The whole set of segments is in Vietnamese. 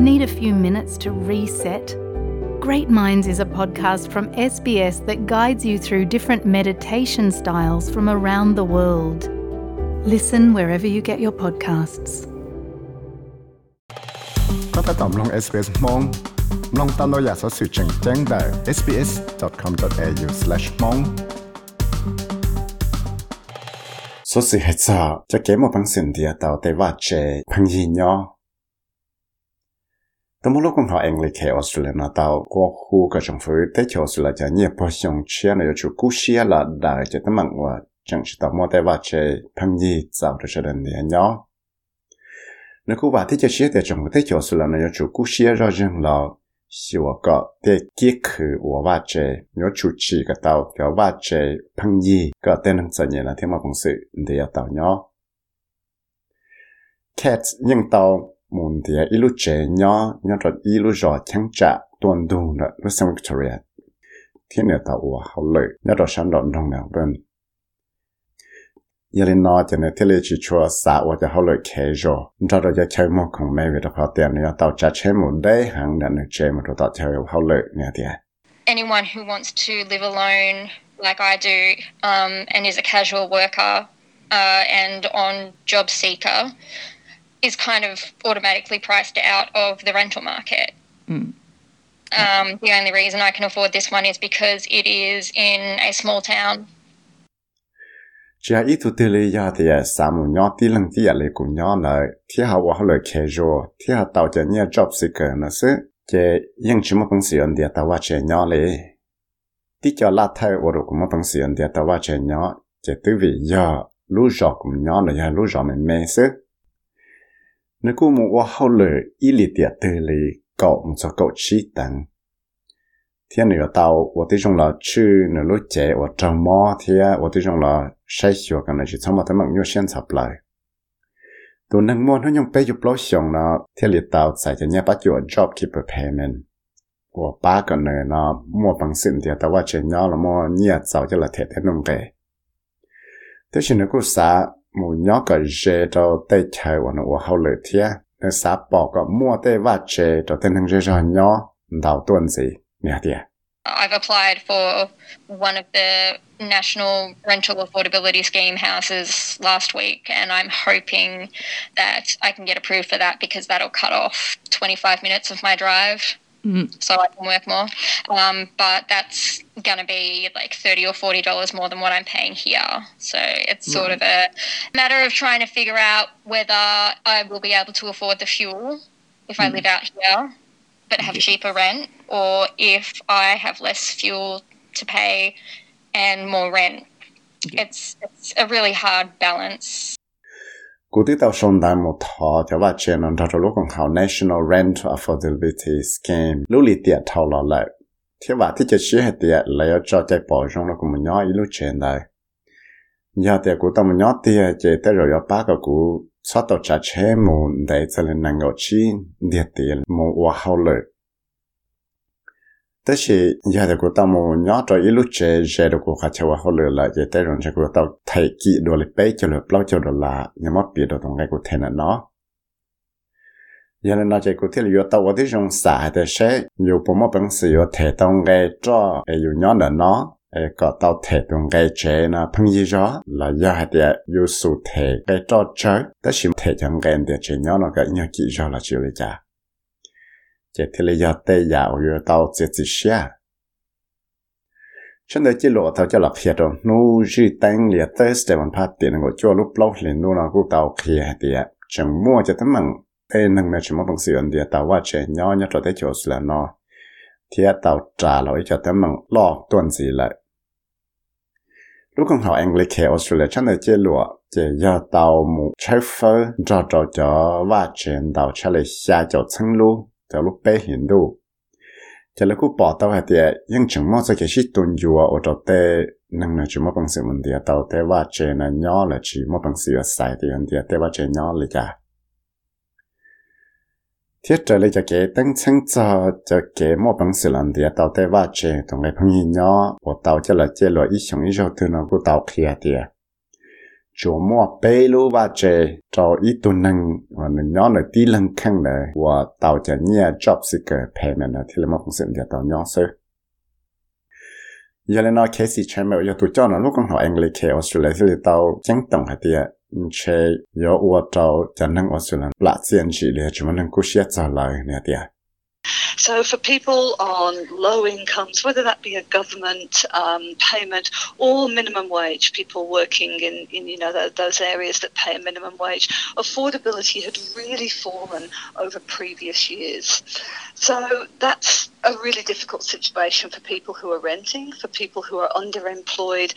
Need a few minutes to reset? Great Minds is a podcast from SBS that guides you through different meditation styles from around the world. Listen wherever you get your podcasts. ก็ถ้าตอบลง SBS มองลองตามเราอยากสอสื่อแจ้งแจ้งได้ sbs.com.au/mong สอสื่อให้ทราบจะเก็บมาพังสินเดียตาวแต่ว่าเจพังยินย อตมโลกของเขาเองเลยแค่ออสเตรเลียนะตาวก็คู่กับจงฟื้นแต่ชออสเตรเลียจะเนี่ยพอชงเชียในอยู่กูเชียละได้จะตั้งมังว่าจังสิตามแต่ว่าเจพังยีเจ้าจะเดินเดียนยอ nếu cô bà thích cho xí để trong cái chỗ sự là nó chủ cú xí ra riêng là xí wa có để kiết khử wa va chế nhớ chủ trì cái tàu cái va chế phăng yi cái tên năng dẫn là thêm một công sự để ở tàu nhỏ cat nhưng tàu muốn thì ilu chế nhỏ nhỏ rồi ilu rõ chẳng trả tuần đùng đó lúc sang Victoria thiên này tàu wa hậu lợi nhỏ rồi sáng đón trong nào bên ยาลินอจะในเทเลจิชัวสาวจะเขาเ mun dia ilu che nyo nyo cho ilu jo chang chả tuan du na lu sang victoria. Thiên nè ta ua hậu lợi nyo rồi shan don dong nào bên yelin no te ne tele chỉ cho xã wa ja hậu lợi ke jo nyo rồi ja che mo kong mai ve ta pa tian nyo tao cha che mo dai hang na ne che mo to ta che hậu lợi nè tia. Anyone who wants to live alone like I do um, and is a casual worker uh, and on job seeker is kind of automatically priced out of the rental market. Mm. Um, the only reason I can afford this one is because it is in a small town. Chia ít tụt lì ya thì à xả mù nhỏ tí lần cũng nhỏ nè, thì hà hoa lời khe rô, thì hà tàu chả nhẹ job sĩ cờ nè sư, chè yên chú mà bằng sĩ ơn địa tàu hoa chè nhỏ lì. Tí cho la thay ô rô cũng mà bằng sĩ ơn địa tàu hoa chè nhỏ, chè tư vị ya lú rò cũng nhỏ nữa, ya lú mình mệt. sư nếu cô muốn qua hậu lửa y lì tiệt từ lì cậu một số cậu trí tăng thiên nếu tàu và tới trong là chữ nữa lúc trẻ và trồng mò, thì và tới trong là say sưa cái này chỉ xong mà thấy mặc nhau xuyên sập lại. Tụi năng mua nó nhung bây giờ lâu xong nó thiên lì tàu xài cho nhà bắt chuột jobkeeper payment. Và ba cái này nó, mua bằng xin thì tao ว่าเชนยอละมอเนี่ยเจ้าจะละเทเทนงเกแต่ฉันก็สา I've applied for one of the National Rental Affordability Scheme houses last week, and I'm hoping that I can get approved for that because that'll cut off 25 minutes of my drive. Mm-hmm. So I can work more, um, but that's gonna be like thirty or forty dollars more than what I'm paying here. So it's mm-hmm. sort of a matter of trying to figure out whether I will be able to afford the fuel if I mm-hmm. live out here, but have cheaper rent, or if I have less fuel to pay and more rent. It's it's a really hard balance. Cú tí tao xong đại một thọ theo bà chế nông thọ lúc còn khảo National Rent Affordability Scheme lưu lì tiệt thọ lọ lại. Thế bà thích cho chế hệ tiệt là yếu cho chạy bỏ trong lúc mình nhỏ ý lúc chế này. Giờ tiệt cú tao mình nhỏ tiệt chế tới rồi yếu bác ở cú xóa tao trả chế mù để cho lên nàng ngộ chi tiệt tiệt mù hoa hậu lợi. 但是以后个到么伢这一路这这的个还吃完好了了，也带上这个到太极罗里背就了，包就了啦，你么别的东西个听了喏。原来那这个听了要到我的用啥的些，有不么本事要抬动个这，哎有伢的喏。ai có tao thể tung cái chế na phân gì rõ là do hạt địa yêu sự thể cái trò chơi tất nhiên thể chẳng cái địa chế nhau nó cái nhau chỉ rõ là chịu lấy chỉ thế là giờ tây dạo giờ tàu chỉ chỉ xa chân đời chỉ lộ tàu cho lọc hiệt rồi. Nu chỉ tăng liệt tới để mình phát tiền của cho lúc lâu liền nu nó cũng tàu kia tiệt chẳng mua cho tấm mừng ê nâng này chỉ muốn bằng sự ổn tiệt tàu qua trẻ nhỏ nhất rồi tới chỗ là nó. Thiệt tàu trả lỗi cho tấm mừng lo tuần gì lại. Lúc con học English ở Australia chẳng thể chơi lụa chỉ do tàu mù trái phơ cho cho cho và chuyện tàu trả lời xa cho chân lưu theo lúc bé hiện đủ, thế là cũng bỏ tao hạt tiền nhưng chúng mong sẽ cái gì tuân dù ở đó tê năng là chúng mong bằng sự mình tiền tao tê và chê là nhỏ là chỉ mong bằng sự sai thì hơn tiền tê và chê nhỏ là cả thiết trở lại cho cái tăng chân cho cho cái mong bằng sự lần tiền tao tê và chê tụi người 朋友 nhỏ của tao cho là chê loại ít sống ít rồi từ nó của tao kia tiền chỗ mua bê lô và chè cho ít tu năng, và nâng nhỏ là tí lăng khăn này và tạo cho nhẹ job seeker này thì là mà cũng sẽ được tạo nhỏ sơ. Giờ lên nói case gì chém mà và tụi cho nó lúc con họ anh lấy case Australia thì tao chẳng tổng hạt tiền chè giờ ua tao cho năng Australia là tiền chỉ để chúng mình cũng sẽ trả lời nè tiền So for people on low incomes, whether that be a government um, payment or minimum wage, people working in, in you know the, those areas that pay a minimum wage, affordability had really fallen over previous years. So that's a really difficult situation for people who are renting, for people who are underemployed.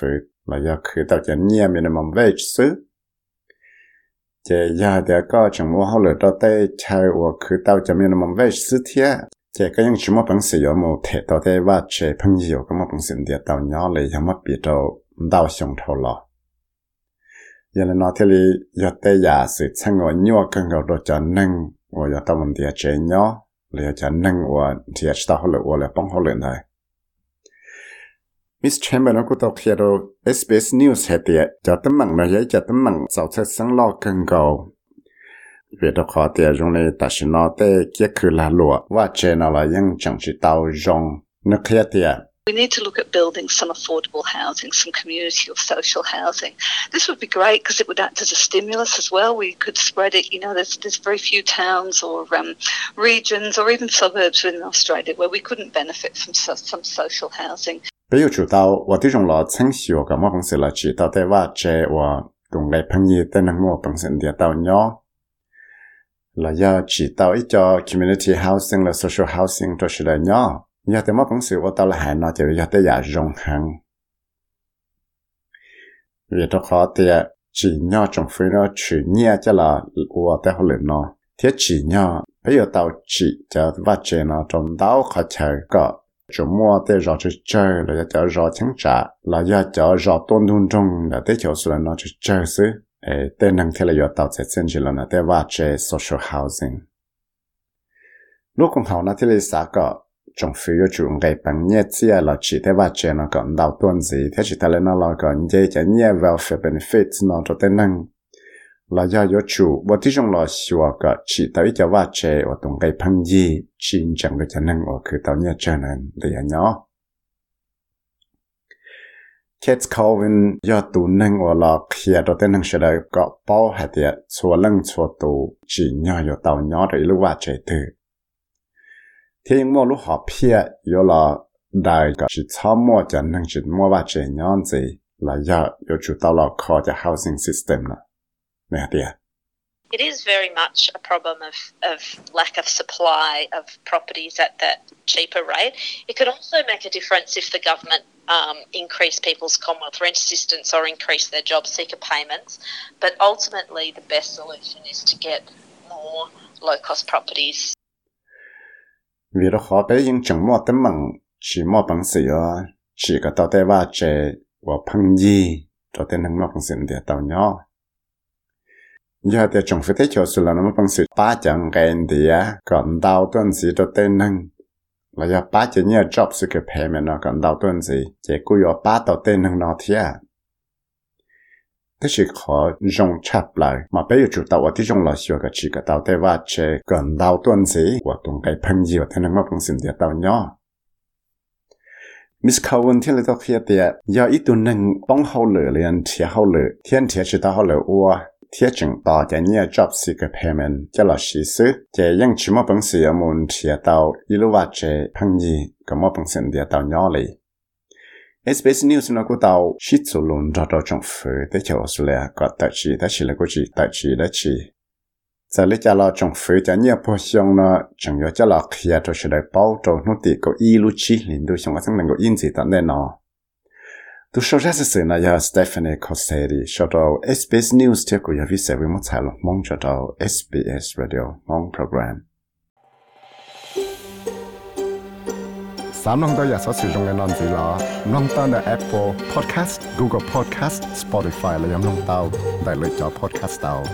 Yeah, 费 giờ khử tạo cho nhẹ mình mong về xứ chỉ giờ thì có chẳng mua hậu lửa đó tay chơi và khử tạo cho mình mong về xứ thế chỉ có những chúng mua bằng sử dụng một thể đó tay và chỉ bằng nhiều cái mua bằng sử để tạo nhỏ lấy cho mất bị đầu đau sống thâu lọ giờ là nó thế li giờ tay giả sự sang ngồi nhau cần gặp đồ cho nâng và giờ tao mình để chế nhỏ lấy cho nâng và thì tao hậu lửa và là bằng hậu lửa này Miss Chamber SBS News We need to look at building some affordable housing, some community or social housing. This would be great because it would act as a stimulus as well. We could spread it. You know, there's, there's very few towns or um, regions or even suburbs within Australia where we couldn't benefit from so, some social housing. 没有主到我这种老程序我感觉本身了知道在话这我同类朋友在能我本身的到鸟，了要知道一个 community housing 了 social housing 就是了鸟，要在我本身我到了海那就要得要融合，为了好的只鸟种非了去年就了我在后来呢，贴只鸟没有到只叫话这呢种到好吃个。 Chúng mua tới rõ chơi chơi là giờ cho rõ chẳng trả là giờ cho rõ tôn tôn trong là tới chỗ là nó chơi chơi xứ tên năng thế là giờ tạo sẽ chân chỉ là nó tới va chơi social housing. Lúc còn học nó thế là sao có trong phía của chúng cái bằng nhẹ chia là chỉ tới va chơi nó còn đào tuần gì thế chỉ ta lên nó là còn dễ cho nhẹ welfare benefits nó cho tên năng là do có chủ và tí trong là xua cả chỉ tới cho vợ trẻ và tổng cái phăng gì chính chẳng được cho nên ở cứ tao nhớ cho nên để nhỏ Kids Calvin do tụ nâng ở là kia đó tên nâng sẽ đời có bao hạt địa xua lưng xua tụ chỉ nhỏ ở tàu nhỏ để lúc vợ trẻ từ thế nhưng mà lúc họ phía do là đại cả chỉ cho mua cho nên chỉ mua vợ trẻ nhỏ gì là do do chủ tao là khó cho housing system nữa It is very much a problem of, of lack of supply of properties at that cheaper rate. It could also make a difference if the government um, increase people's Commonwealth rent assistance or increase their job seeker payments. But ultimately, the best solution is to get more low cost properties. Vì đó khó bé nhưng chẳng mua tấm chỉ mua bằng sự chỉ có tao tay chế và phăng gì cho tên năng mua bằng sự để tao nhỏ giờ thì chúng phải thấy cho sự là nó bằng sự ba chẳng cái gì á còn đào tuần gì cho tên năng là giờ ba chỉ nhớ job sự cái payment nó còn đào tuần gì chỉ cứ có ba tàu tên năng nó thế à thế chỉ khó dùng chập lại mà bây giờ chủ tàu ởที่ trong là sửa cái chỉ cái tàu thế và chỉ còn đào tuần gì của tung cái phăng gì thế năng mà bằng sự để tàu nhỏ Miss Cowan ที่เราต้องเคลียร์เตียยาอีตัวหนึ่งต้องเข้าเหลือเรียนเทียเข้าเหลือเทียนเทียชิตาเข้าเหลืออ้ว thiết chừng tỏ cho nhiều job seeker payment. Cho là sĩ sư chỉ những chỉ một bằng sự ở môn thiệt tàu ilu và chế phăng gì có một bằng sự địa tàu nhỏ lì. SBS News nó có tàu shit số luôn cho đó trong phở để cho Australia. Có tại chỉ tại chỉ là có chỉ tại chỉ là chỉ giờ lấy cho lo trong phở cho nhiều portion nó chẳng có cho là kia cho sẽ đại bao cho nó thì có ilu chi liền đôi xong có thằng có in gì tận đây nó Tu show ra sự na ya Stephanie Cosseri cho đó SBS News theo của ya vi sẽ với một thái lòng mong cho đó SBS Radio mong program. Sam nong da ya so sử dụng ngon gì là nong ta na Apple Podcast, Google Podcast, Spotify là yam nong tao đại lựa cho podcast tao.